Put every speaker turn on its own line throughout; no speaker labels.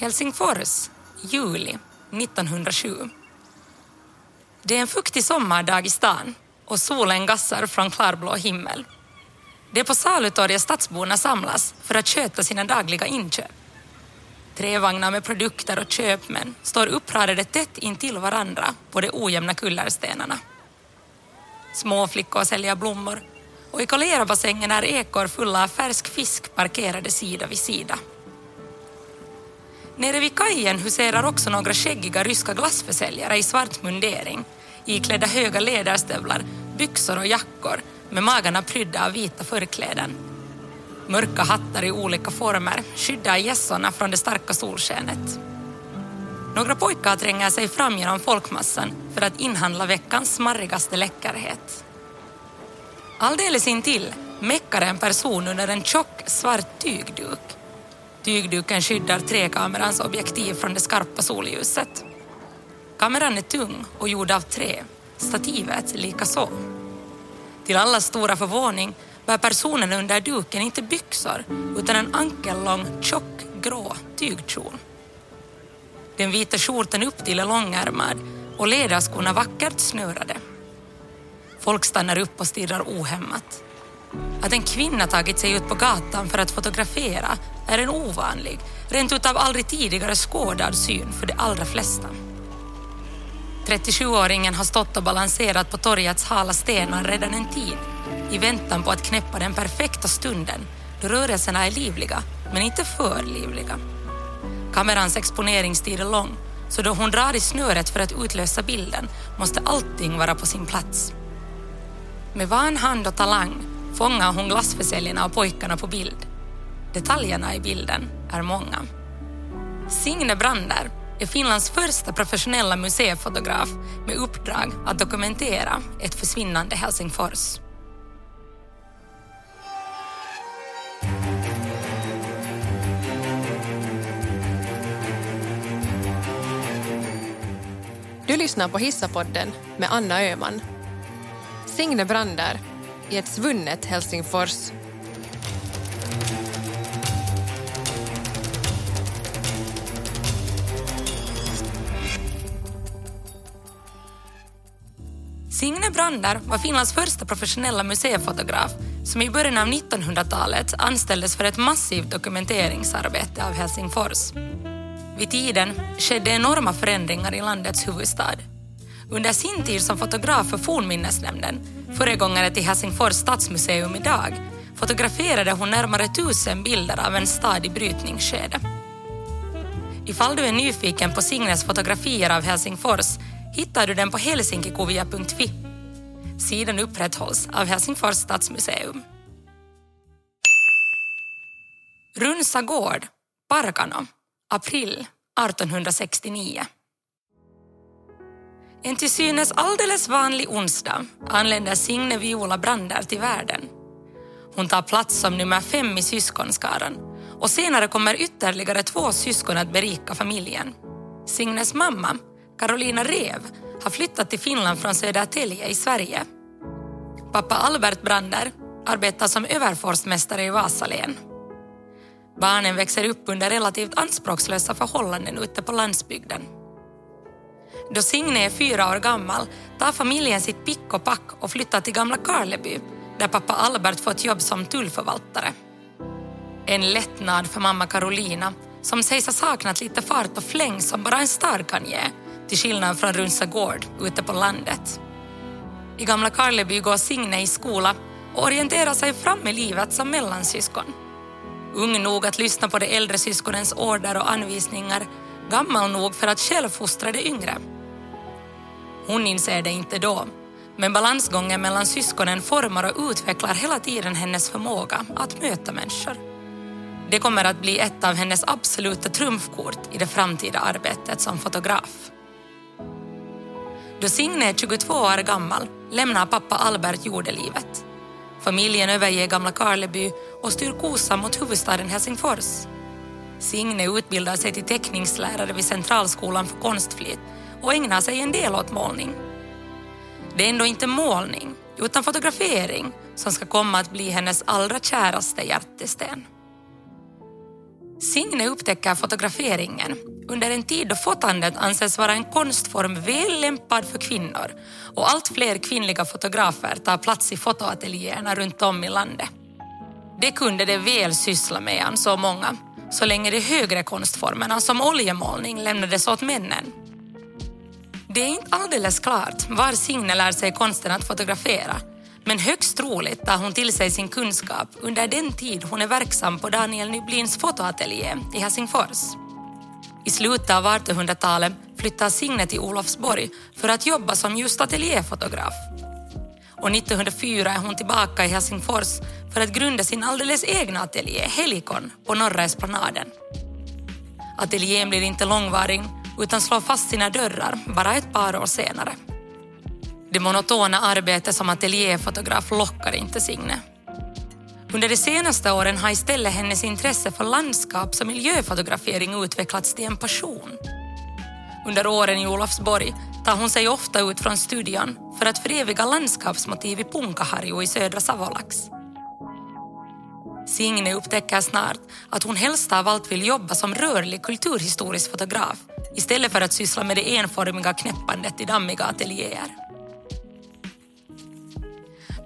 Helsingfors, juli 1907. Det är en fuktig sommardag i stan och solen gassar från klarblå himmel. Det är på salutorget stadsborna samlas för att köta sina dagliga inköp. Trävagnar med produkter och köpmän står uppradade tätt intill varandra på de ojämna kullerstenarna. Småflickor säljer blommor och i kolerabassängen är ekor fulla av färsk fisk parkerade sida vid sida. Nere vid kajen huserar också några skäggiga ryska glassförsäljare i svart mundering iklädda höga läderstövlar, byxor och jackor med magarna prydda av vita förkläden. Mörka hattar i olika former skyddar gässorna från det starka solskenet. Några pojkar tränger sig fram genom folkmassan för att inhandla veckans smarrigaste läckerhet. Alldeles intill meckar en person under en tjock svart tygduk. Tygduken skyddar träkamerans objektiv från det skarpa solljuset. Kameran är tung och gjord av trä, stativet likaså. Till allas stora förvåning bär personen under duken inte byxor utan en ankellång, tjock, grå tygkjol. Den vita skjortan upp till är långärmad och ledarskorna vackert snörade. Folk stannar upp och stirrar ohämmat. Att en kvinna tagit sig ut på gatan för att fotografera är en ovanlig, rent utav aldrig tidigare skådad syn för de allra flesta. 37-åringen har stått och balanserat på torgets hala stenar redan en tid i väntan på att knäppa den perfekta stunden då rörelserna är livliga, men inte för livliga. Kamerans exponeringstid är lång, så då hon drar i snöret för att utlösa bilden måste allting vara på sin plats. Med van hand och talang fångar hon glassförsäljarna och pojkarna på bild. Detaljerna i bilden är många. Signe Brander är Finlands första professionella museifotograf med uppdrag att dokumentera ett försvinnande Helsingfors.
Du lyssnar på Hissapodden med Anna Öhman. Signe Brander i ett svunnet Helsingfors
Signe Brander var Finlands första professionella museifotograf som i början av 1900-talet anställdes för ett massivt dokumenteringsarbete av Helsingfors. Vid tiden skedde enorma förändringar i landets huvudstad. Under sin tid som fotograf för Fornminnesnämnden, föregångare till Helsingfors stadsmuseum idag, fotograferade hon närmare tusen bilder av en stad i brytningsskede. Ifall du är nyfiken på Signes fotografier av Helsingfors hittar du den på helsinkikuvia.fi. Sidan upprätthålls av Helsingfors stadsmuseum. Runsa gård, Parkano, april 1869. En till synes alldeles vanlig onsdag anländer Signe Viola Brander till världen. Hon tar plats som nummer fem i syskonskaran och senare kommer ytterligare två syskon att berika familjen. Signes mamma, Carolina Rev, har flyttat till Finland från Södertälje i Sverige. Pappa Albert Brander arbetar som överforstmästare i Vasalän. Barnen växer upp under relativt anspråkslösa förhållanden ute på landsbygden. Då Signe är fyra år gammal tar familjen sitt pick och pack och flyttar till Gamla Karleby där pappa Albert fått jobb som tullförvaltare. En lättnad för mamma Carolina som sägs ha saknat lite fart och fläng som bara en stad kan ge till skillnad från Runsa gård ute på landet. I Gamla Karleby går Signe i skola och orienterar sig fram i livet som mellansyskon. Ung nog att lyssna på de äldre syskonens order och anvisningar, gammal nog för att själv fostra de yngre. Hon inser det inte då, men balansgången mellan syskonen formar och utvecklar hela tiden hennes förmåga att möta människor. Det kommer att bli ett av hennes absoluta trumfkort i det framtida arbetet som fotograf. Då Signe är 22 år gammal lämnar pappa Albert jordelivet. Familjen överger Gamla Karleby och styr kosan mot huvudstaden Helsingfors. Signe utbildar sig till teckningslärare vid Centralskolan för konstflit och ägnar sig en del åt målning. Det är ändå inte målning, utan fotografering som ska komma att bli hennes allra käraste hjärtesten. Signe upptäcker fotograferingen under en tid då fotandet anses vara en konstform väl lämpad för kvinnor och allt fler kvinnliga fotografer tar plats i fotoateljéerna runt om i landet. Det kunde det väl syssla med, ansåg många, så länge de högre konstformerna som oljemålning lämnades åt männen. Det är inte alldeles klart var Signe lär sig konsten att fotografera men högst troligt tar hon till sig sin kunskap under den tid hon är verksam på Daniel Nyblins fotoateljé i Helsingfors. I slutet av 1800-talet flyttar Signe till Olofsborg för att jobba som just ateljéfotograf. Och 1904 är hon tillbaka i Helsingfors för att grunda sin alldeles egna ateljé, Helikon, på Norra Esplanaden. Ateljén blir inte långvarig utan slår fast sina dörrar bara ett par år senare. Det monotona arbetet som ateljéfotograf lockar inte Signe. Under de senaste åren har istället hennes intresse för landskaps och miljöfotografering utvecklats till en passion. Under åren i Olofsborg tar hon sig ofta ut från studion för att föreviga landskapsmotiv i Punkaharju i södra Savolax. Signe upptäcker snart att hon helst av allt vill jobba som rörlig kulturhistorisk fotograf istället för att syssla med det enformiga knäppandet i dammiga ateljéer.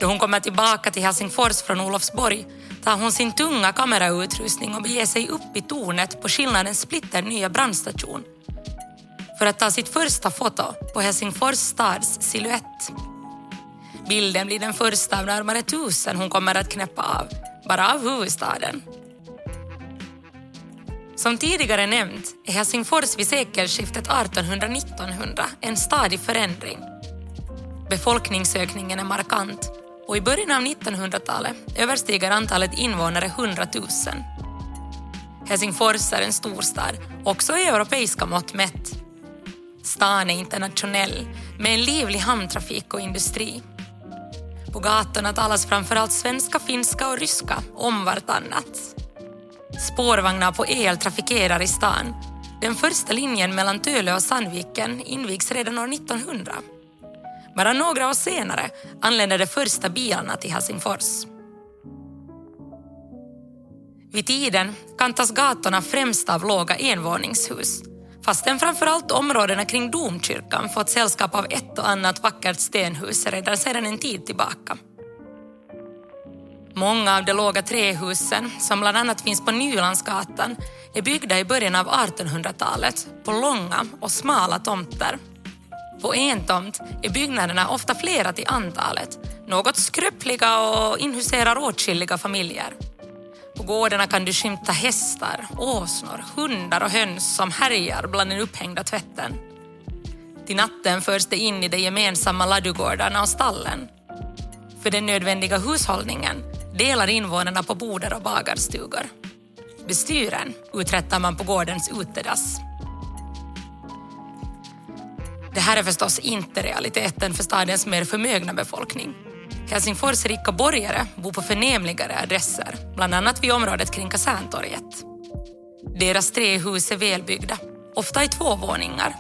Då hon kommer tillbaka till Helsingfors från Olofsborg tar hon sin tunga kamerautrustning och beger sig upp i tornet på skillnadens splitter nya brandstation för att ta sitt första foto på Helsingfors stads siluett. Bilden blir den första av närmare tusen hon kommer att knäppa av, bara av huvudstaden. Som tidigare nämnt är Helsingfors vid sekelskiftet 1800-1900 en stadig förändring. Befolkningsökningen är markant och i början av 1900-talet överstiger antalet invånare 100 000. Helsingfors är en storstad, också i europeiska mått mätt. Stan är internationell med en livlig hamntrafik och industri. På gatorna talas framförallt svenska, finska och ryska om vartannat. Spårvagnar på el trafikerar i stan. Den första linjen mellan Töle och Sandviken invigs redan år 1900. Bara några år senare anlände de första bilarna till Helsingfors. Vid tiden kantas gatorna främst av låga envåningshus fastän framförallt områdena kring domkyrkan fått sällskap av ett och annat vackert stenhus redan sedan en tid tillbaka. Många av de låga trähusen, som bland annat finns på Nylandsgatan, är byggda i början av 1800-talet på långa och smala tomter på en tomt är byggnaderna ofta flera till antalet, något skröpliga och inhuserar åtskilliga familjer. På gårdarna kan du skymta hästar, åsnor, hundar och höns som härjar bland den upphängda tvätten. Till natten förs det in i de gemensamma ladugårdarna och stallen. För den nödvändiga hushållningen delar invånarna på boder och bagarstugor. Bestyren uträttar man på gårdens utedass. Det här är förstås inte realiteten för stadens mer förmögna befolkning. Helsingfors rika borgare bor på förnämligare adresser, bland annat vid området kring Kaserntorget. Deras tre hus är välbyggda, ofta i två våningar.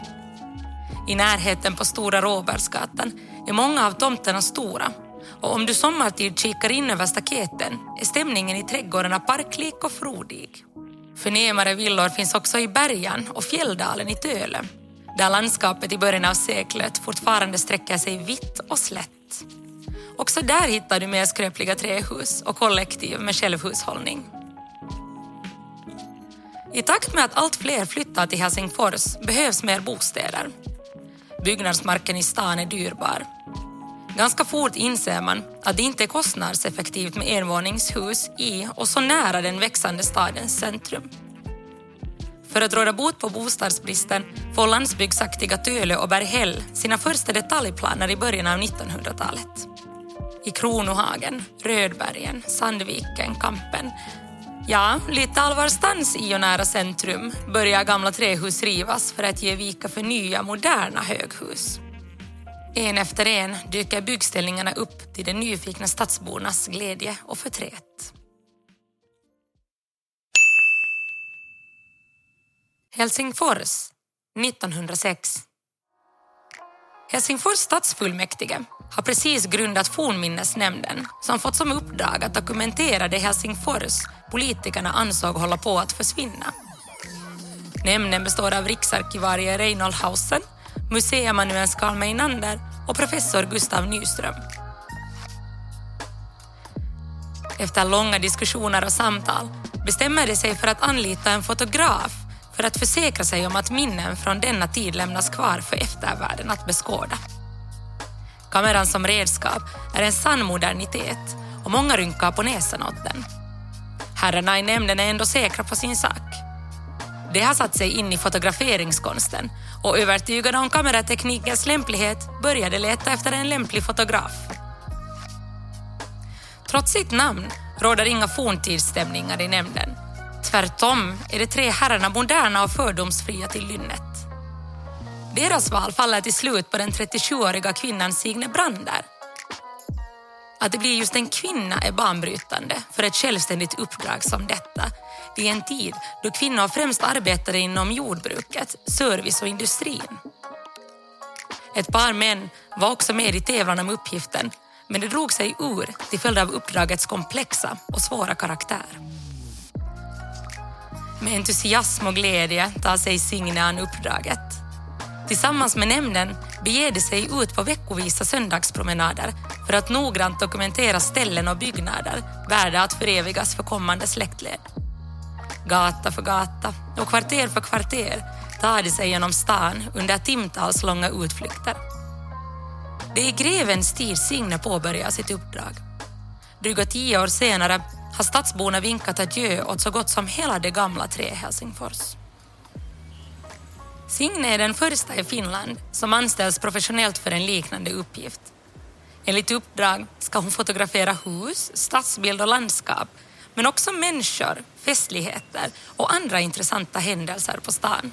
I närheten på Stora Råbergsgatan är många av tomterna stora och om du sommartid kikar in över staketen är stämningen i trädgårdarna parklik och frodig. Förnämare villor finns också i Bergan och Fjälldalen i Töle där landskapet i början av seklet fortfarande sträcker sig vitt och slätt. Också där hittar du mer skröpliga trähus och kollektiv med självhushållning. I takt med att allt fler flyttar till Helsingfors behövs mer bostäder. Byggnadsmarken i stan är dyrbar. Ganska fort inser man att det inte är kostnadseffektivt med envåningshus i och så nära den växande stadens centrum. För att råda bot på bostadsbristen får landsbygdsaktiga Tölö och Berghäll sina första detaljplaner i början av 1900-talet. I Kronohagen, Rödbergen, Sandviken, Kampen Ja, lite allvarstans i och nära centrum börjar gamla trähus rivas för att ge vika för nya, moderna höghus. En efter en dyker byggställningarna upp till de nyfikna stadsbornas glädje och förtret. Helsingfors 1906. Helsingfors stadsfullmäktige har precis grundat Fornminnesnämnden som fått som uppdrag att dokumentera det Helsingfors politikerna ansåg hålla på att försvinna. Nämnden består av riksarkivarie Reinhold Hausen, museiamanuens Carl Meinander och professor Gustav Nyström. Efter långa diskussioner och samtal bestämmer de sig för att anlita en fotograf för att försäkra sig om att minnen från denna tid lämnas kvar för eftervärlden att beskåda. Kameran som redskap är en sann modernitet och många rynkar på näsan åt den. Herrarna i nämnden är ändå säkra på sin sak. De har satt sig in i fotograferingskonsten och övertygade om kamerateknikens lämplighet började leta efter en lämplig fotograf. Trots sitt namn råder inga forntidsstämningar i nämnden. Tvärtom är de tre herrarna moderna och fördomsfria till lynnet. Deras val faller till slut på den 37-åriga kvinnan Signe Brander. Att det blir just en kvinna är banbrytande för ett självständigt uppdrag som detta i en tid då kvinnor främst arbetade inom jordbruket, service och industrin. Ett par män var också med i tävlan om uppgiften men det drog sig ur till följd av uppdragets komplexa och svåra karaktär. Med entusiasm och glädje tar sig Signe an uppdraget. Tillsammans med nämnden beger de sig ut på veckovisa söndagspromenader för att noggrant dokumentera ställen och byggnader värda att förevigas för kommande släktled. Gata för gata och kvarter för kvarter tar de sig genom stan under timtals långa utflykter. Det är i grevens tid Signe påbörjar sitt uppdrag. Dryga tio år senare har stadsborna vinkat adjö åt så gott som hela det gamla Trä-Helsingfors. Signe är den första i Finland som anställs professionellt för en liknande uppgift. Enligt uppdrag ska hon fotografera hus, stadsbild och landskap men också människor, festligheter och andra intressanta händelser på stan.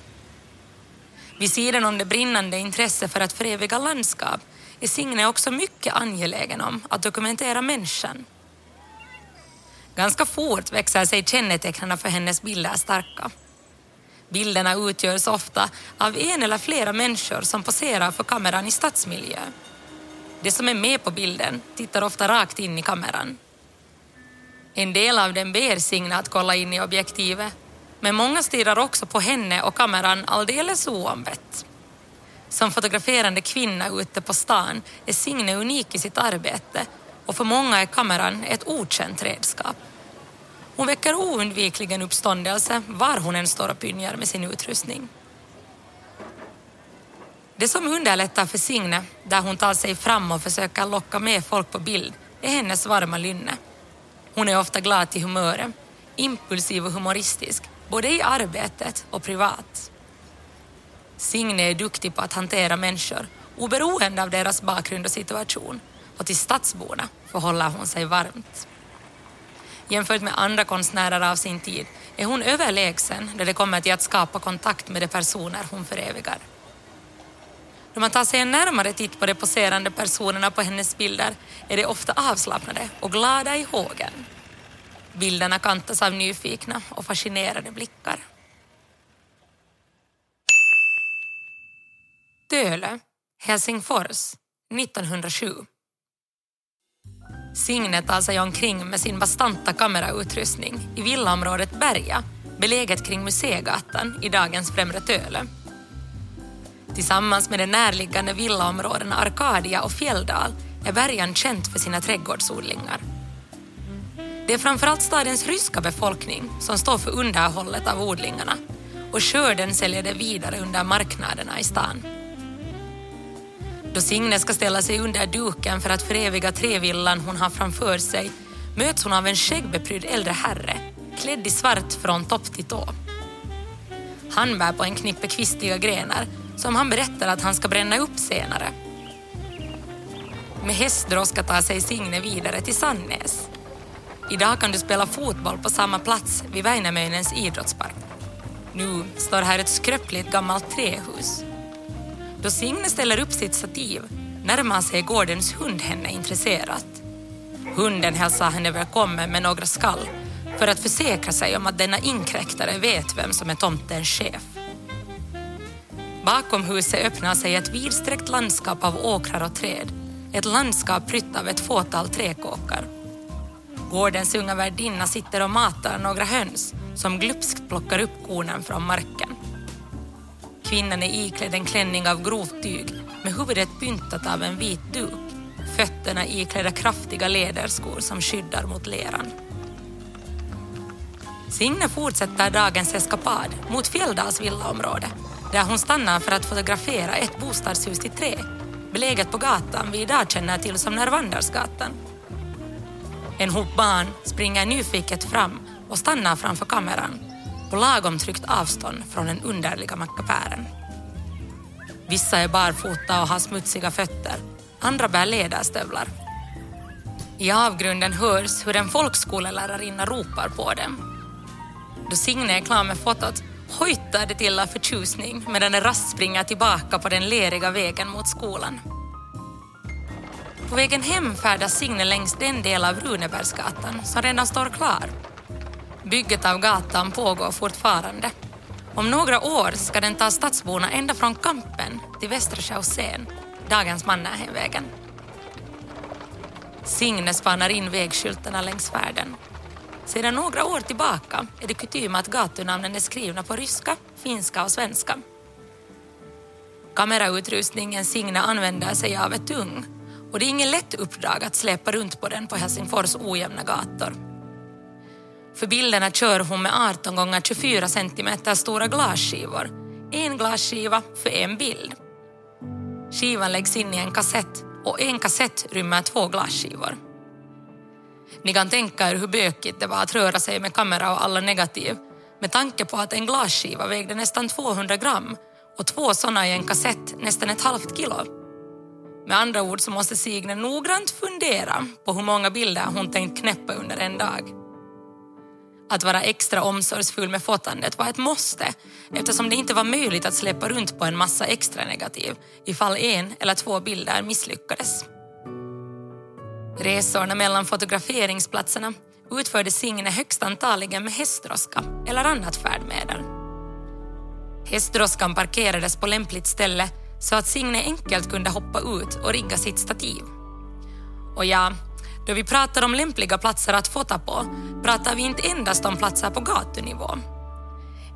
Vid sidan om det brinnande intresse för att föreviga landskap är Signe också mycket angelägen om att dokumentera människan. Ganska fort växer sig kännetecknen för hennes bilder starka. Bilderna utgörs ofta av en eller flera människor som poserar för kameran i stadsmiljö. De som är med på bilden tittar ofta rakt in i kameran. En del av dem ber Signe att kolla in i objektivet men många stirrar också på henne och kameran alldeles oombett. Som fotograferande kvinna ute på stan är Signe unik i sitt arbete och för många är kameran ett okänt redskap. Hon väcker oundvikligen uppståndelse var hon än står och pynjar med sin utrustning. Det som underlättar för Signe, där hon tar sig fram och försöker locka med folk på bild, är hennes varma lynne. Hon är ofta glad till humöret, impulsiv och humoristisk, både i arbetet och privat. Signe är duktig på att hantera människor oberoende av deras bakgrund och situation och till stadsborna förhåller hon sig varmt. Jämfört med andra konstnärer av sin tid är hon överlägsen när det kommer till att skapa kontakt med de personer hon förevigar. Då man tar sig en närmare titt på de poserande personerna på hennes bilder är de ofta avslappnade och glada i hågen. Bilderna kantas av nyfikna och fascinerade blickar. Dölö, Helsingfors, 1907. Signe tar sig omkring med sin bastanta kamerautrustning i villaområdet Berga, beläget kring Museigatan i dagens Främre Tölö. Tillsammans med de närliggande villaområdena Arkadia och Fjälldal är Bergan känt för sina trädgårdsodlingar. Det är framförallt stadens ryska befolkning som står för underhållet av odlingarna och skörden säljer det vidare under marknaderna i stan. Då Signe ska ställa sig under duken för att föreviga trävillan hon har framför sig möts hon av en skäggbeprydd äldre herre klädd i svart från topp till tå. Han bär på en knippe kvistiga grenar som han berättar att han ska bränna upp senare. Med hästdroska tar sig Signe vidare till Sannäs. Idag kan du spela fotboll på samma plats vid Väinämöinens idrottspark. Nu står här ett skröpligt gammalt trähus. Då Signe ställer upp sitt stativ närmar sig gårdens hund henne intresserat. Hunden hälsar henne välkommen med några skall för att försäkra sig om att denna inkräktare vet vem som är tomtens chef. Bakom huset öppnar sig ett vidsträckt landskap av åkrar och träd ett landskap prytt av ett fåtal träkåkar. Gårdens unga värdinna sitter och matar några höns som glupskt plockar upp kornen från marken. Kvinnan är iklädd en klänning av grovt tyg med huvudet pyntat av en vit duk, fötterna iklädda kraftiga läderskor som skyddar mot leran. Signe fortsätter dagens eskapad mot Fjälldals villaområde där hon stannar för att fotografera ett bostadshus i trä beläget på gatan vi idag känner till som Nervandersgatan. En hop barn springer nyfiket fram och stannar framför kameran på lagom tryggt avstånd från den underliga mackapären. Vissa är barfota och har smutsiga fötter, andra bär läderstövlar. I avgrunden hörs hur en folkskolelärarinna ropar på dem då Signe är klar med fotot hojtar det till av förtjusning medan den rast springer tillbaka på den leriga vägen mot skolan. På vägen hem färdas Signe längs den del av Runebergsgatan som redan står klar. Bygget av gatan pågår fortfarande. Om några år ska den ta stadsborna ända från Kampen till Västra Chaussén, dagens Mannerheimvägen. Signe spanar in vägskyltarna längs färden sedan några år tillbaka är det kutym att gatunamnen är skrivna på ryska, finska och svenska. Kamerautrustningen Signe använder sig av är tung och det är inget lätt uppdrag att släpa runt på den på Helsingfors ojämna gator. För bilderna kör hon med 18 gånger 24 centimeter stora glasskivor. En glasskiva för en bild. Skivan läggs in i en kassett och en kassett rymmer två glasskivor. Ni kan tänka er hur bökigt det var att röra sig med kamera och alla negativ med tanke på att en glasskiva vägde nästan 200 gram och två sådana i en kassett nästan ett halvt kilo. Med andra ord så måste Signe noggrant fundera på hur många bilder hon tänkt knäppa under en dag. Att vara extra omsorgsfull med fotandet var ett måste eftersom det inte var möjligt att släppa runt på en massa extra negativ ifall en eller två bilder misslyckades. Resorna mellan fotograferingsplatserna utförde Signe högst antagligen med hästdroska eller annat färdmedel. Hästdroskan parkerades på lämpligt ställe så att Signe enkelt kunde hoppa ut och rigga sitt stativ. Och ja, då vi pratar om lämpliga platser att fota på pratar vi inte endast om platser på gatunivå.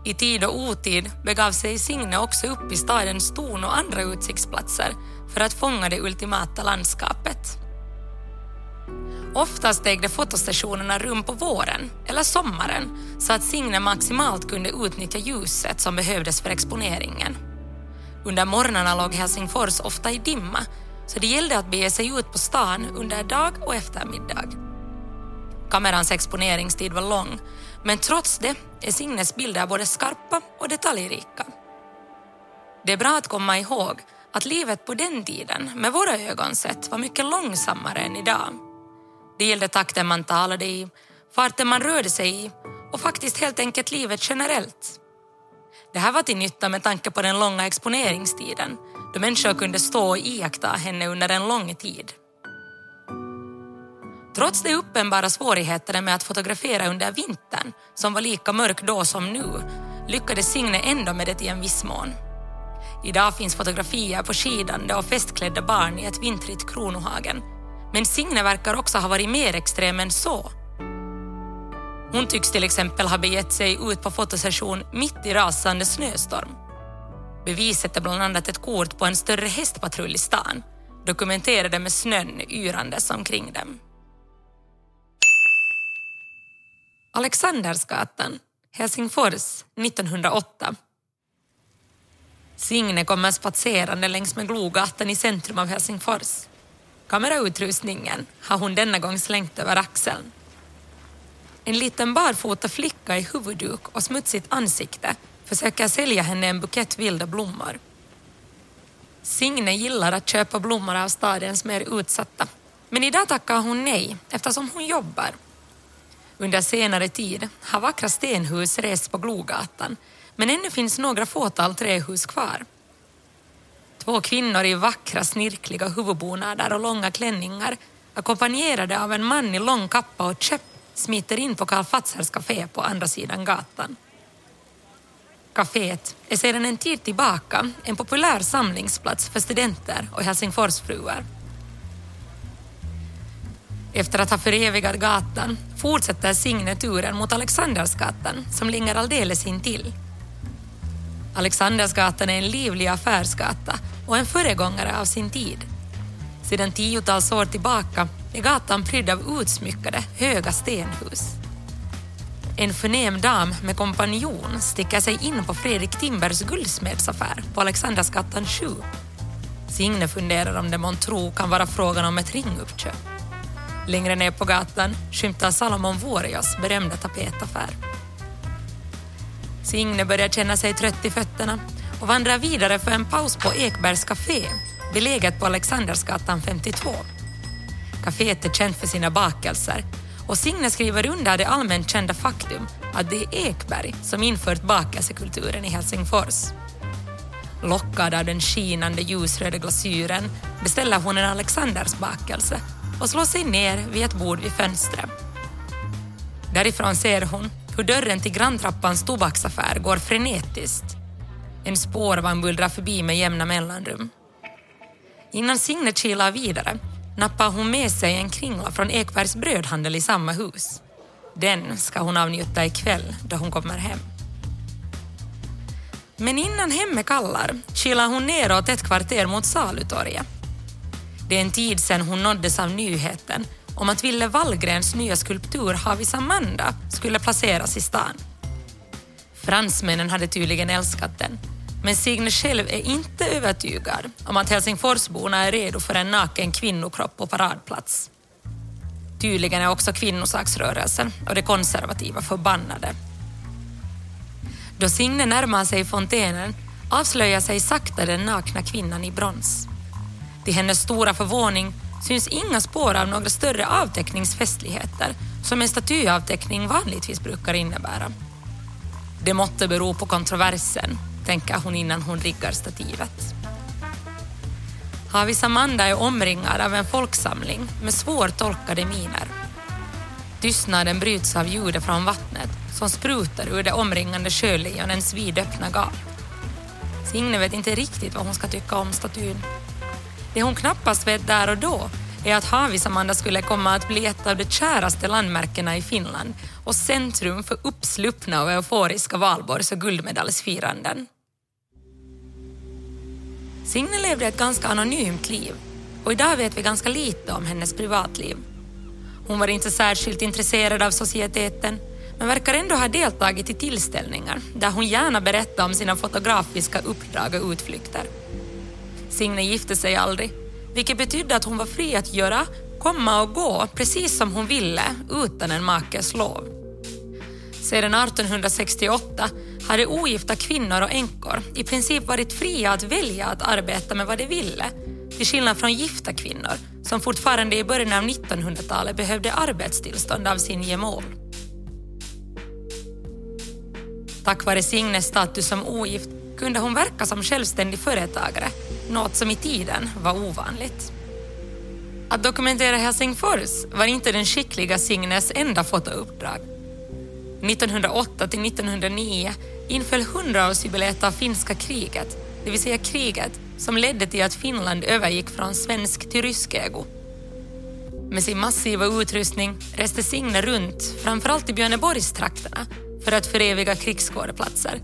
I tid och otid begav sig Signe också upp i stadens torn och andra utsiktsplatser för att fånga det ultimata landskapet. Oftast ägde fotostationerna rum på våren eller sommaren så att Signe maximalt kunde utnyttja ljuset som behövdes för exponeringen. Under morgnarna låg Helsingfors ofta i dimma så det gällde att bege sig ut på stan under dag och eftermiddag. Kamerans exponeringstid var lång men trots det är Signes bilder både skarpa och detaljrika. Det är bra att komma ihåg att livet på den tiden med våra ögon sett var mycket långsammare än idag. Det gällde takten man talade i, farten man rörde sig i och faktiskt helt enkelt livet generellt. Det här var till nytta med tanke på den långa exponeringstiden då människor kunde stå och iaktta henne under en lång tid. Trots de uppenbara svårigheterna med att fotografera under vintern, som var lika mörk då som nu, lyckades Signe ändå med det i en viss mån. Idag finns fotografier på skidande och festklädda barn i ett vintrigt Kronohagen men Signe verkar också ha varit mer extrem än så. Hon tycks till exempel ha begett sig ut på fotosession mitt i rasande snöstorm. Beviset är bland annat ett kort på en större hästpatrull i stan, dokumenterade med snön yrandes omkring dem. Alexandersgatan, Helsingfors, 1908. Signe kommer spatserande längs med Glogatan i centrum av Helsingfors. Kamerautrustningen har hon denna gång slängt över axeln. En liten barfota flicka i huvudduk och smutsigt ansikte försöker sälja henne en bukett vilda blommor. Signe gillar att köpa blommor av stadens mer utsatta men idag tackar hon nej eftersom hon jobbar. Under senare tid har vackra stenhus rest på Glogatan men ännu finns några fåtal trähus kvar. Två kvinnor i vackra snirkliga huvudbonader och långa klänningar ackompanjerade av en man i lång kappa och käpp smiter in på Karl Fatzers café på andra sidan gatan. Caféet är sedan en tid tillbaka en populär samlingsplats för studenter och Helsingforsfruar. Efter att ha förevigat gatan fortsätter signaturen mot Alexandersgatan som ligger alldeles intill. Alexandersgatan är en livlig affärsgata och en föregångare av sin tid. Sedan tiotals år tillbaka är gatan prydd av utsmyckade, höga stenhus. En förnäm dam med kompanjon sticker sig in på Fredrik Timbers guldsmedsaffär på Alexandersgatan 7. Signe funderar om det månntro kan vara frågan om ett ringuppköp. Längre ner på gatan skymtar Salomon Vuorios berömda tapetaffär. Signe börjar känna sig trött i fötterna och vandrar vidare för en paus på Ekbergs café, beläget på Alexandersgatan 52. Caféet är känt för sina bakelser och Signe skriver under det allmänt kända faktum att det är Ekberg som infört bakelsekulturen i Helsingfors. Lockad av den skinande ljusröda glasyren beställer hon en Alexanders bakelse och slår sig ner vid ett bord vid fönstret. Därifrån ser hon hur dörren till granntrappans tobaksaffär går frenetiskt. En spårvagn bullrar förbi med jämna mellanrum. Innan Signe kilar vidare nappar hon med sig en kringla från Ekbergs brödhandel i samma hus. Den ska hon avnjuta ikväll då hon kommer hem. Men innan hemmet kallar kilar hon neråt ett kvarter mot Salutorget. Det är en tid sedan hon nåddes av nyheten om att Ville Wallgrens nya skulptur Havis Amanda skulle placeras i stan. Fransmännen hade tydligen älskat den, men Signe själv är inte övertygad om att Helsingforsborna är redo för en naken kvinnokropp på paradplats. Tydligen är också kvinnosaksrörelsen och de konservativa förbannade. Då Signe närmar sig fontänen avslöjar sig sakta den nakna kvinnan i brons. Till hennes stora förvåning syns inga spår av några större avteckningsfestligheter som en statyavteckning vanligtvis brukar innebära. Det måtte bero på kontroversen, tänker hon innan hon riggar stativet. Havis Amanda är omringad av en folksamling med svårtolkade miner. Tystnaden bryts av ljudet från vattnet som sprutar ur de omringande sjölejonens vidöppna gap. Signe vet inte riktigt vad hon ska tycka om statyn. Det hon knappast vet där och då är att Havisamanda skulle komma att bli ett av de käraste landmärkena i Finland och centrum för uppsluppna och euforiska valborgs och guldmedaljsfiranden. Signe levde ett ganska anonymt liv och idag vet vi ganska lite om hennes privatliv. Hon var inte särskilt intresserad av societeten men verkar ändå ha deltagit i tillställningar där hon gärna berättade om sina fotografiska uppdrag och utflykter. Signe gifte sig aldrig, vilket betydde att hon var fri att göra, komma och gå precis som hon ville utan en makes lov. Sedan 1868 hade ogifta kvinnor och änkor i princip varit fria att välja att arbeta med vad de ville, till skillnad från gifta kvinnor som fortfarande i början av 1900-talet behövde arbetstillstånd av sin gemål. Tack vare Signes status som ogift kunde hon verka som självständig företagare, något som i tiden var ovanligt. Att dokumentera Helsingfors var inte den skickliga Signes enda fotouppdrag. 1908 till 1909 inföll hundraårsjubileet av finska kriget, det vill säga kriget som ledde till att Finland övergick från svensk till rysk ägo. Med sin massiva utrustning reste Signe runt, framförallt i Björneborgstrakterna, för att föreviga krigsskådeplatser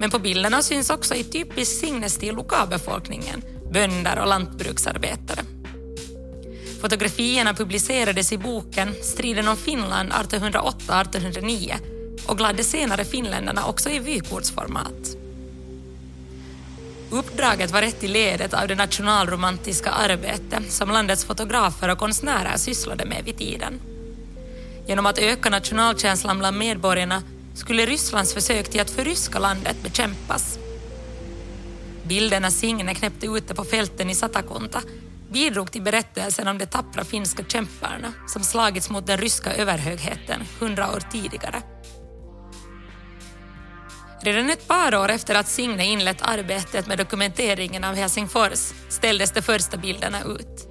men på bilderna syns också i typisk Signestil lokalbefolkningen, bönder och lantbruksarbetare. Fotografierna publicerades i boken Striden om Finland 1808-1809 och gladde senare finländarna också i vykortsformat. Uppdraget var ett i ledet av det nationalromantiska arbete som landets fotografer och konstnärer sysslade med vid tiden. Genom att öka nationalkänslan bland medborgarna skulle Rysslands försök till att förryska landet bekämpas. Bilderna Signe knäppte ute på fälten i Satakunta bidrog till berättelsen om de tappra finska kämparna som slagits mot den ryska överhögheten hundra år tidigare. Redan ett par år efter att Signe inlett arbetet med dokumenteringen av Helsingfors ställdes de första bilderna ut.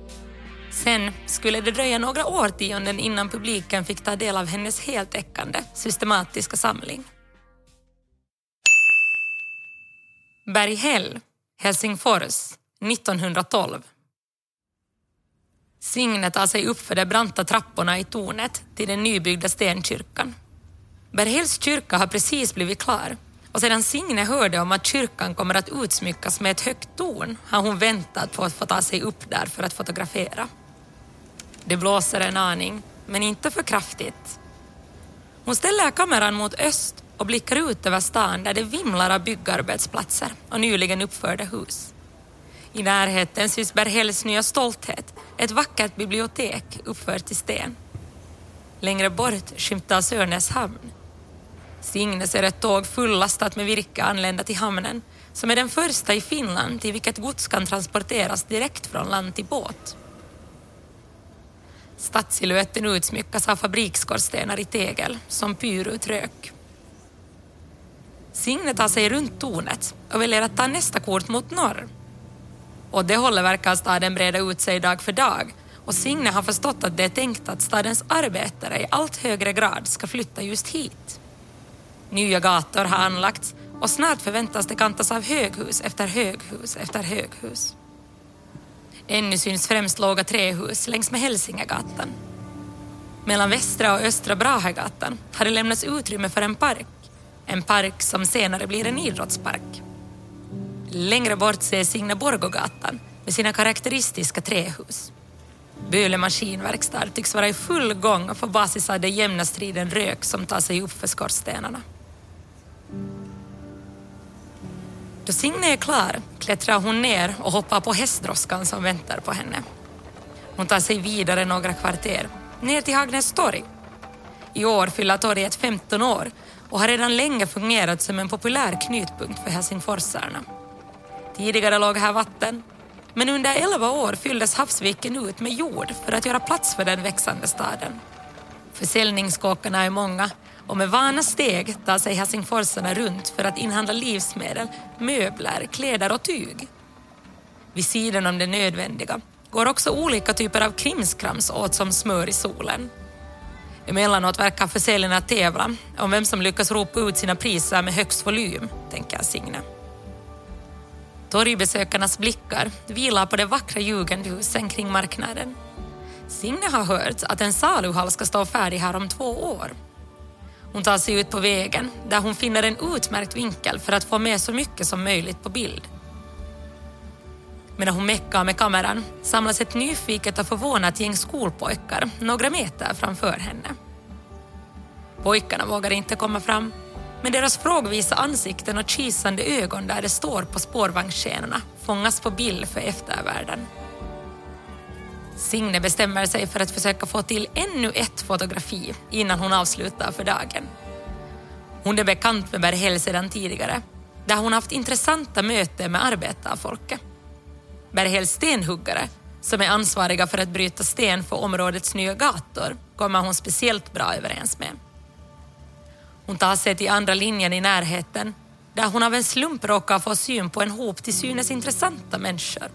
Sen skulle det dröja några årtionden innan publiken fick ta del av hennes heltäckande systematiska samling. Berghäll, Helsingfors, 1912. Signe tar sig upp för de branta trapporna i tornet till den nybyggda stenkyrkan. Berghälls kyrka har precis blivit klar och sedan Signe hörde om att kyrkan kommer att utsmyckas med ett högt torn har hon väntat på att få ta sig upp där för att fotografera. Det blåser en aning, men inte för kraftigt. Hon ställer kameran mot öst och blickar ut över stan där det vimlar av byggarbetsplatser och nyligen uppförda hus. I närheten syns Berghälls nya stolthet, ett vackert bibliotek uppfört i sten. Längre bort skymtar Örnäs Signe ser ett tåg fullastat med virke anlända till hamnen som är den första i Finland till vilket gods kan transporteras direkt från land till båt. Stadssiluetten utsmyckas av fabriksskorstenar i tegel som pyr ut rök. Signe tar sig runt tornet och väljer att ta nästa kort mot norr. Och det håller verkar staden breda ut sig dag för dag och Signe har förstått att det är tänkt att stadens arbetare i allt högre grad ska flytta just hit. Nya gator har anlagts och snart förväntas det kantas av höghus efter höghus efter höghus. Ännu syns främst låga trähus längs med Hälsingegatan. Mellan västra och östra Brahegatan har det lämnats utrymme för en park. En park som senare blir en idrottspark. Längre bort ser Signaborgogatan med sina karaktäristiska trähus. Böle maskinverkstad tycks vara i full gång och på basis av den jämna striden rök som tar sig upp för skorstenarna. Då Signe är klar klättrar hon ner och hoppar på hästdroskan som väntar på henne. Hon tar sig vidare några kvarter, ner till Hagnäs torg. I år fyller torget 15 år och har redan länge fungerat som en populär knutpunkt för helsingforsarna. Tidigare låg här vatten, men under 11 år fylldes havsviken ut med jord för att göra plats för den växande staden. Försäljningskåkarna är många och med vana steg tar sig helsingforsarna runt för att inhandla livsmedel, möbler, kläder och tyg. Vid sidan om det nödvändiga går också olika typer av krimskrams åt som smör i solen. Emellanåt verkar försäljarna tävla om vem som lyckas ropa ut sina priser med högst volym, tänker Signe. Torgbesökarnas blickar vilar på de vackra jugendhusen kring marknaden. Signe har hört att en saluhall ska stå färdig här om två år. Hon tar sig ut på vägen där hon finner en utmärkt vinkel för att få med så mycket som möjligt på bild. Medan hon meckar med kameran samlas ett nyfiket och förvånat gäng skolpojkar några meter framför henne. Pojkarna vågar inte komma fram men deras frågvisa ansikten och kisande ögon där det står på spårvagnsskenorna fångas på bild för eftervärlden. Signe bestämmer sig för att försöka få till ännu ett fotografi innan hon avslutar för dagen. Hon är bekant med Berghäll sedan tidigare, där hon haft intressanta möten med arbetarfolket. Berghälls stenhuggare, som är ansvariga för att bryta sten för områdets nya gator, kommer hon speciellt bra överens med. Hon tar sig till andra linjen i närheten, där hon av en slump råkar få syn på en hop till synes intressanta människor.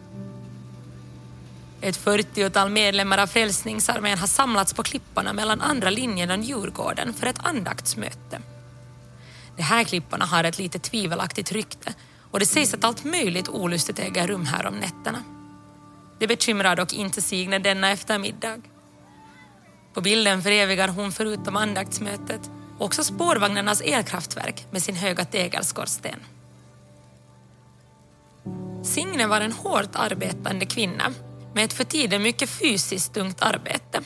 Ett 40-tal medlemmar av Frälsningsarmén har samlats på klipporna mellan andra linjen och Djurgården för ett andaktsmöte. De här klipporna har ett lite tvivelaktigt rykte och det sägs att allt möjligt olustigt äger rum här om nätterna. Det bekymrar dock inte Signe denna eftermiddag. På bilden förevigar hon förutom andaktsmötet också spårvagnarnas elkraftverk med sin höga tegelskorsten. Signe var en hårt arbetande kvinna med ett för tiden mycket fysiskt tungt arbete.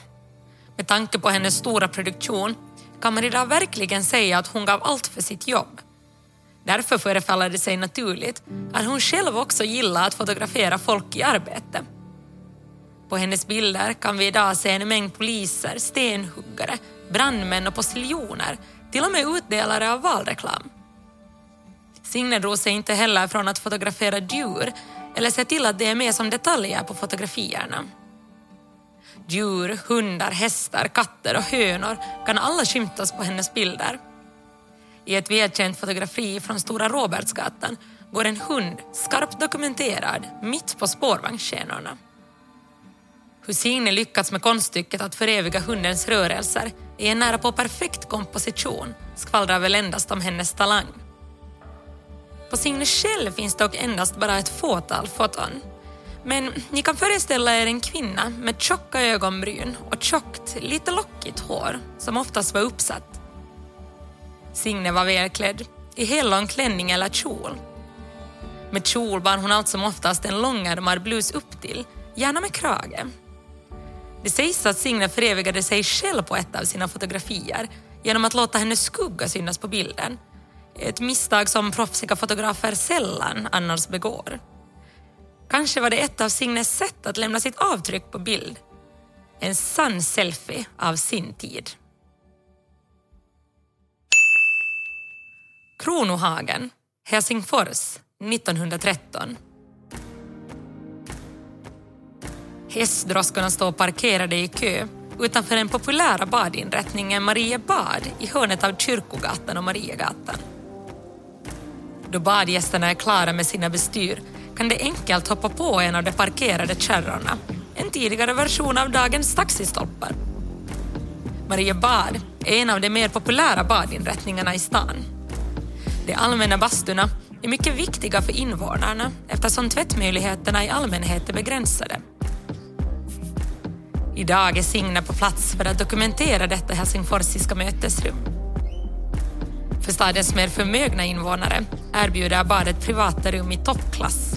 Med tanke på hennes stora produktion kan man idag verkligen säga att hon gav allt för sitt jobb. Därför förefaller det sig naturligt att hon själv också gillar att fotografera folk i arbete. På hennes bilder kan vi idag se en mängd poliser, stenhuggare, brandmän och postiljoner, till och med utdelare av valreklam. Signe drog sig inte heller från att fotografera djur eller se till att det är med som detaljer på fotografierna. Djur, hundar, hästar, katter och hönor kan alla skymtas på hennes bilder. I ett välkänt fotografi från Stora Robertsgatan går en hund skarpt dokumenterad mitt på spårvagnsskenorna. Hur Signe lyckats med konststycket att föreviga hundens rörelser i en nära på perfekt komposition skvallrar väl endast om hennes talang. På Signe själv finns dock endast bara ett fåtal foton. Men ni kan föreställa er en kvinna med tjocka ögonbryn och tjockt, lite lockigt hår som oftast var uppsatt. Signe var välklädd, i hellång klänning eller kjol. Med kjol bar hon allt som oftast en långärmad blus upp till, gärna med krage. Det sägs att Signe förevigade sig själv på ett av sina fotografier genom att låta hennes skugga synas på bilden. Ett misstag som proffsiga fotografer sällan annars begår. Kanske var det ett av Signes sätt att lämna sitt avtryck på bild. En sann selfie av sin tid. Kronohagen, Helsingfors, 1913. Hästdroskorna står parkerade i kö utanför den populära badinrättningen Mariebad i hörnet av Kyrkogatan och Mariegatan. Då badgästerna är klara med sina bestyr kan de enkelt hoppa på en av de parkerade kärrorna, en tidigare version av dagens taxistolpar. Mariebad är en av de mer populära badinrättningarna i stan. De allmänna bastuna är mycket viktiga för invånarna eftersom tvättmöjligheterna i allmänhet är begränsade. Idag är Signe på plats för att dokumentera detta helsingforsiska mötesrum. För stadens mer förmögna invånare erbjuder badet privata rum i toppklass.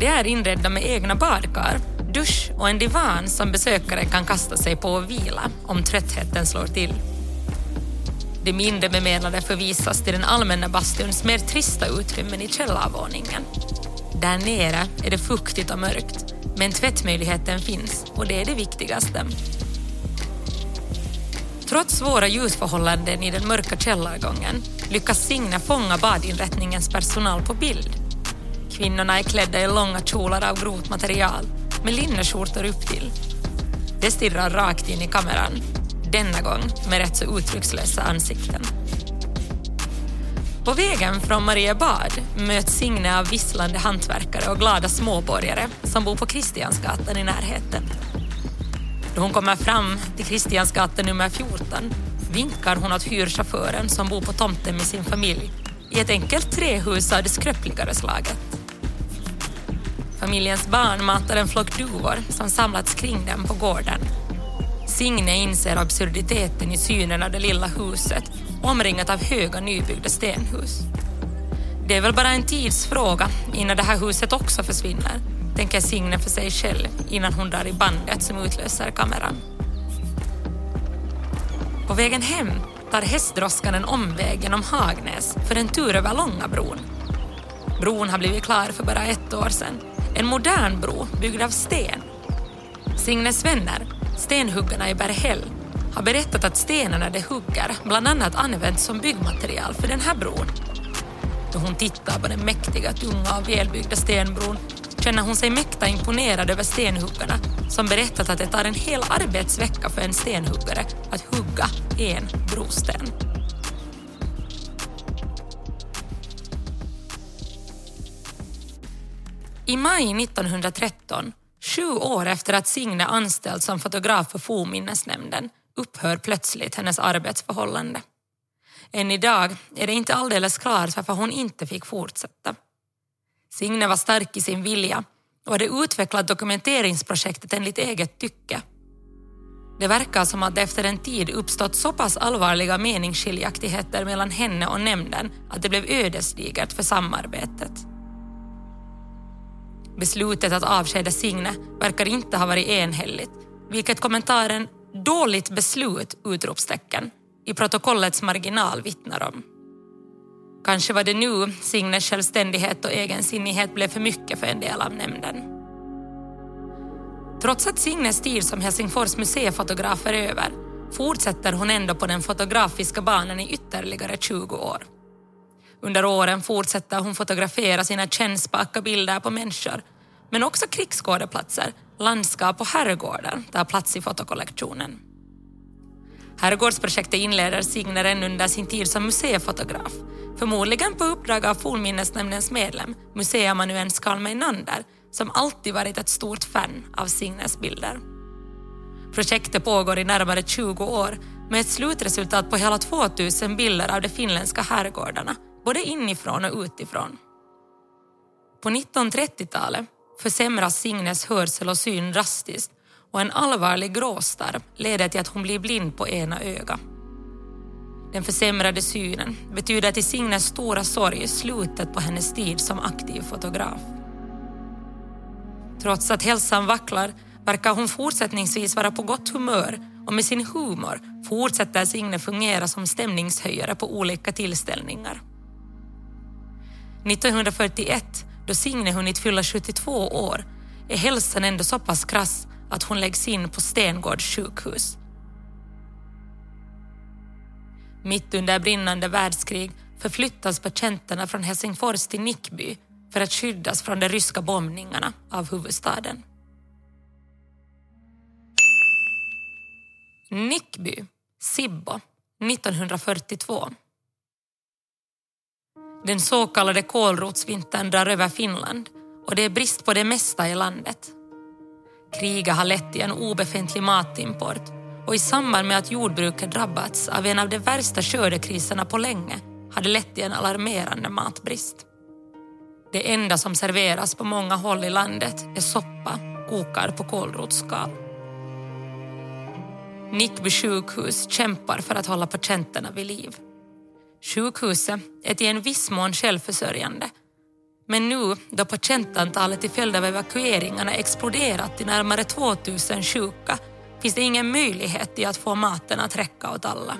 De är inredda med egna badkar, dusch och en divan som besökare kan kasta sig på och vila om tröttheten slår till. De mindre bemedlade förvisas till den allmänna bastuns mer trista utrymmen i källarvåningen. Där nere är det fuktigt och mörkt, men tvättmöjligheten finns och det är det viktigaste. Trots svåra ljusförhållanden i den mörka källargången lyckas Signe fånga badinrättningens personal på bild. Kvinnorna är klädda i långa kjolar av grovt material med linneskjortor upp till. De stirrar rakt in i kameran denna gång med rätt så uttryckslösa ansikten. På vägen från Mariebad möts Signe av visslande hantverkare och glada småborgare som bor på Kristiansgatan i närheten. Då hon kommer fram till Kristiansgatan nummer 14 vinkar hon åt hyrchauffören som bor på tomten med sin familj i ett enkelt trähus av det skröpligare slaget. Familjens barn matar en flock duvor som samlats kring dem på gården Signe inser absurditeten i synen av det lilla huset omringat av höga nybyggda stenhus. Det är väl bara en tidsfråga innan det här huset också försvinner, tänker Signe för sig själv innan hon drar i bandet som utlöser kameran. På vägen hem tar hästdroskan en omväg genom Hagnäs för en tur över Långabron. Bron har blivit klar för bara ett år sedan. En modern bro byggd av sten. Signes vänner Stenhuggarna i Berghäll har berättat att stenarna de hugger bland annat används som byggmaterial för den här bron. Då hon tittar på den mäktiga, tunga och välbyggda stenbron känner hon sig mäkta imponerad över stenhuggarna som berättat att det tar en hel arbetsvecka för en stenhuggare att hugga en brosten. I maj 1913 Sju år efter att Signe anställts som fotograf för Fornminnesnämnden upphör plötsligt hennes arbetsförhållande. Än idag är det inte alldeles klart varför hon inte fick fortsätta. Signe var stark i sin vilja och hade utvecklat dokumenteringsprojektet enligt eget tycke. Det verkar som att det efter en tid uppstått så pass allvarliga meningsskiljaktigheter mellan henne och nämnden att det blev ödesdigert för samarbetet. Beslutet att avskeda Signe verkar inte ha varit enhälligt, vilket kommentaren “dåligt beslut!” utropstecken i protokollets marginal vittnar om. Kanske var det nu Signes självständighet och egensinnighet blev för mycket för en del av nämnden. Trots att Signes tid som Helsingfors museifotograf är över fortsätter hon ändå på den fotografiska banan i ytterligare 20 år. Under åren fortsätter hon fotografera sina kännspaka bilder på människor men också krigsskådeplatser, landskap och herrgårdar tar plats i fotokollektionen. Herrgårdsprojektet inleder Signeren under sin tid som museifotograf, förmodligen på uppdrag av Fornminnesnämndens medlem, museiamanuens Carl Meinander, som alltid varit ett stort fan av Signes bilder. Projektet pågår i närmare 20 år med ett slutresultat på hela 2000 bilder av de finländska herrgårdarna både inifrån och utifrån. På 1930-talet försämras Signes hörsel och syn drastiskt och en allvarlig gråstarr leder till att hon blir blind på ena ögat. Den försämrade synen betyder till Signes stora sorg slutet på hennes tid som aktiv fotograf. Trots att hälsan vacklar verkar hon fortsättningsvis vara på gott humör och med sin humor fortsätter Signe fungera som stämningshöjare på olika tillställningar. 1941, då Signe hunnit fylla 72 år, är hälsan ändå så pass krass att hon läggs in på Stengårds sjukhus. Mitt under brinnande världskrig förflyttas patienterna från Helsingfors till Nickby för att skyddas från de ryska bombningarna av huvudstaden. Nickby, Sibbo, 1942. Den så kallade kålrotsvintern drar över Finland och det är brist på det mesta i landet. Kriget har lett till en obefintlig matimport och i samband med att jordbruket drabbats av en av de värsta skördekriserna på länge har det lett till en alarmerande matbrist. Det enda som serveras på många håll i landet är soppa kokad på kålrotsskal. Nickby sjukhus kämpar för att hålla patienterna vid liv. Sjukhuset är till en viss mån självförsörjande men nu då patientantalet till följd av evakueringarna exploderat till närmare 2000 sjuka finns det ingen möjlighet i att få maten att räcka åt alla.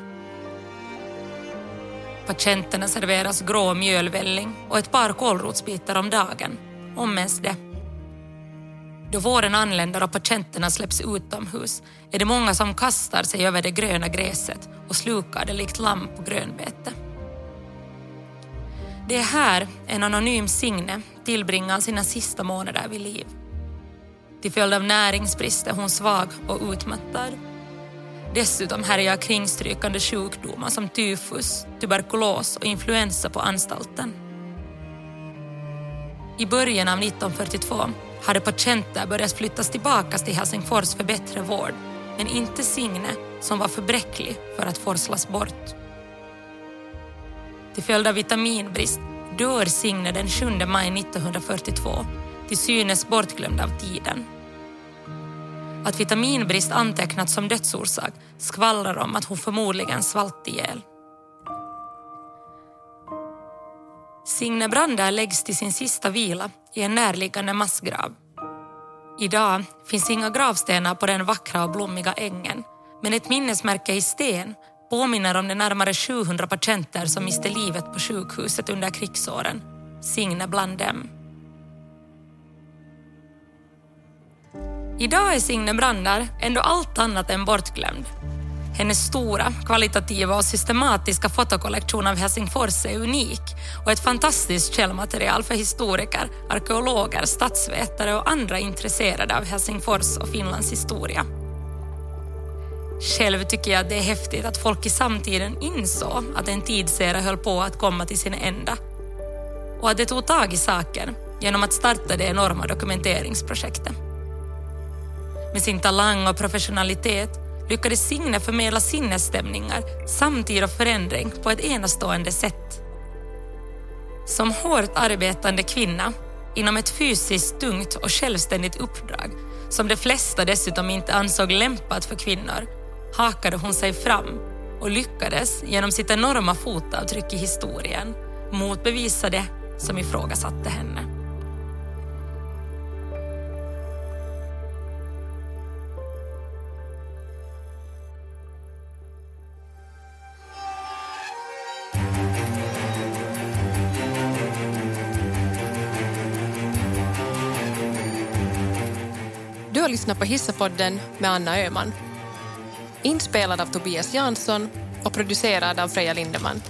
Patienterna serveras grå mjölvälling och ett par kålrotsbitar om dagen, om ens det. Då våren anländer och patienterna släpps utomhus är det många som kastar sig över det gröna gräset och slukar det likt lamm på grönbete. Det är här en anonym Signe tillbringar sina sista månader vid liv. Till följd av näringsbrist är hon svag och utmattad. Dessutom härjar kringstrykande sjukdomar som tyfus, tuberkulos och influensa på anstalten. I början av 1942 hade patienter börjat flyttas tillbaka till Helsingfors för bättre vård, men inte Signe som var för bräcklig för att forslas bort. Till följd av vitaminbrist dör Signe den 7 maj 1942, till synes bortglömd av tiden. Att vitaminbrist antecknats som dödsorsak skvallrar om att hon förmodligen svalt ihjäl. Signe Brander läggs till sin sista vila i en närliggande massgrav. Idag finns inga gravstenar på den vackra och blommiga ängen men ett minnesmärke i sten påminner om de närmare 700 patienter som miste livet på sjukhuset under krigsåren. Signe bland dem. Idag är Signe Brandar ändå allt annat än bortglömd. Hennes stora, kvalitativa och systematiska fotokollektion av Helsingfors är unik och ett fantastiskt källmaterial för historiker, arkeologer, statsvetare och andra intresserade av Helsingfors och Finlands historia. Själv tycker jag att det är häftigt att folk i samtiden insåg att en tidsera höll på att komma till sin ända. Och att det tog tag i saken genom att starta det enorma dokumenteringsprojektet. Med sin talang och professionalitet lyckades Signe förmedla sinnesstämningar, samtid och förändring på ett enastående sätt. Som hårt arbetande kvinna inom ett fysiskt tungt och självständigt uppdrag som de flesta dessutom inte ansåg lämpat för kvinnor hakade hon sig fram och lyckades genom sitt enorma fotavtryck i historien motbevisa det som ifrågasatte henne.
Du har lyssnat på Hissapodden med Anna Öhman. Inspelad av Tobias Jansson och producerad av Freja Lindeman.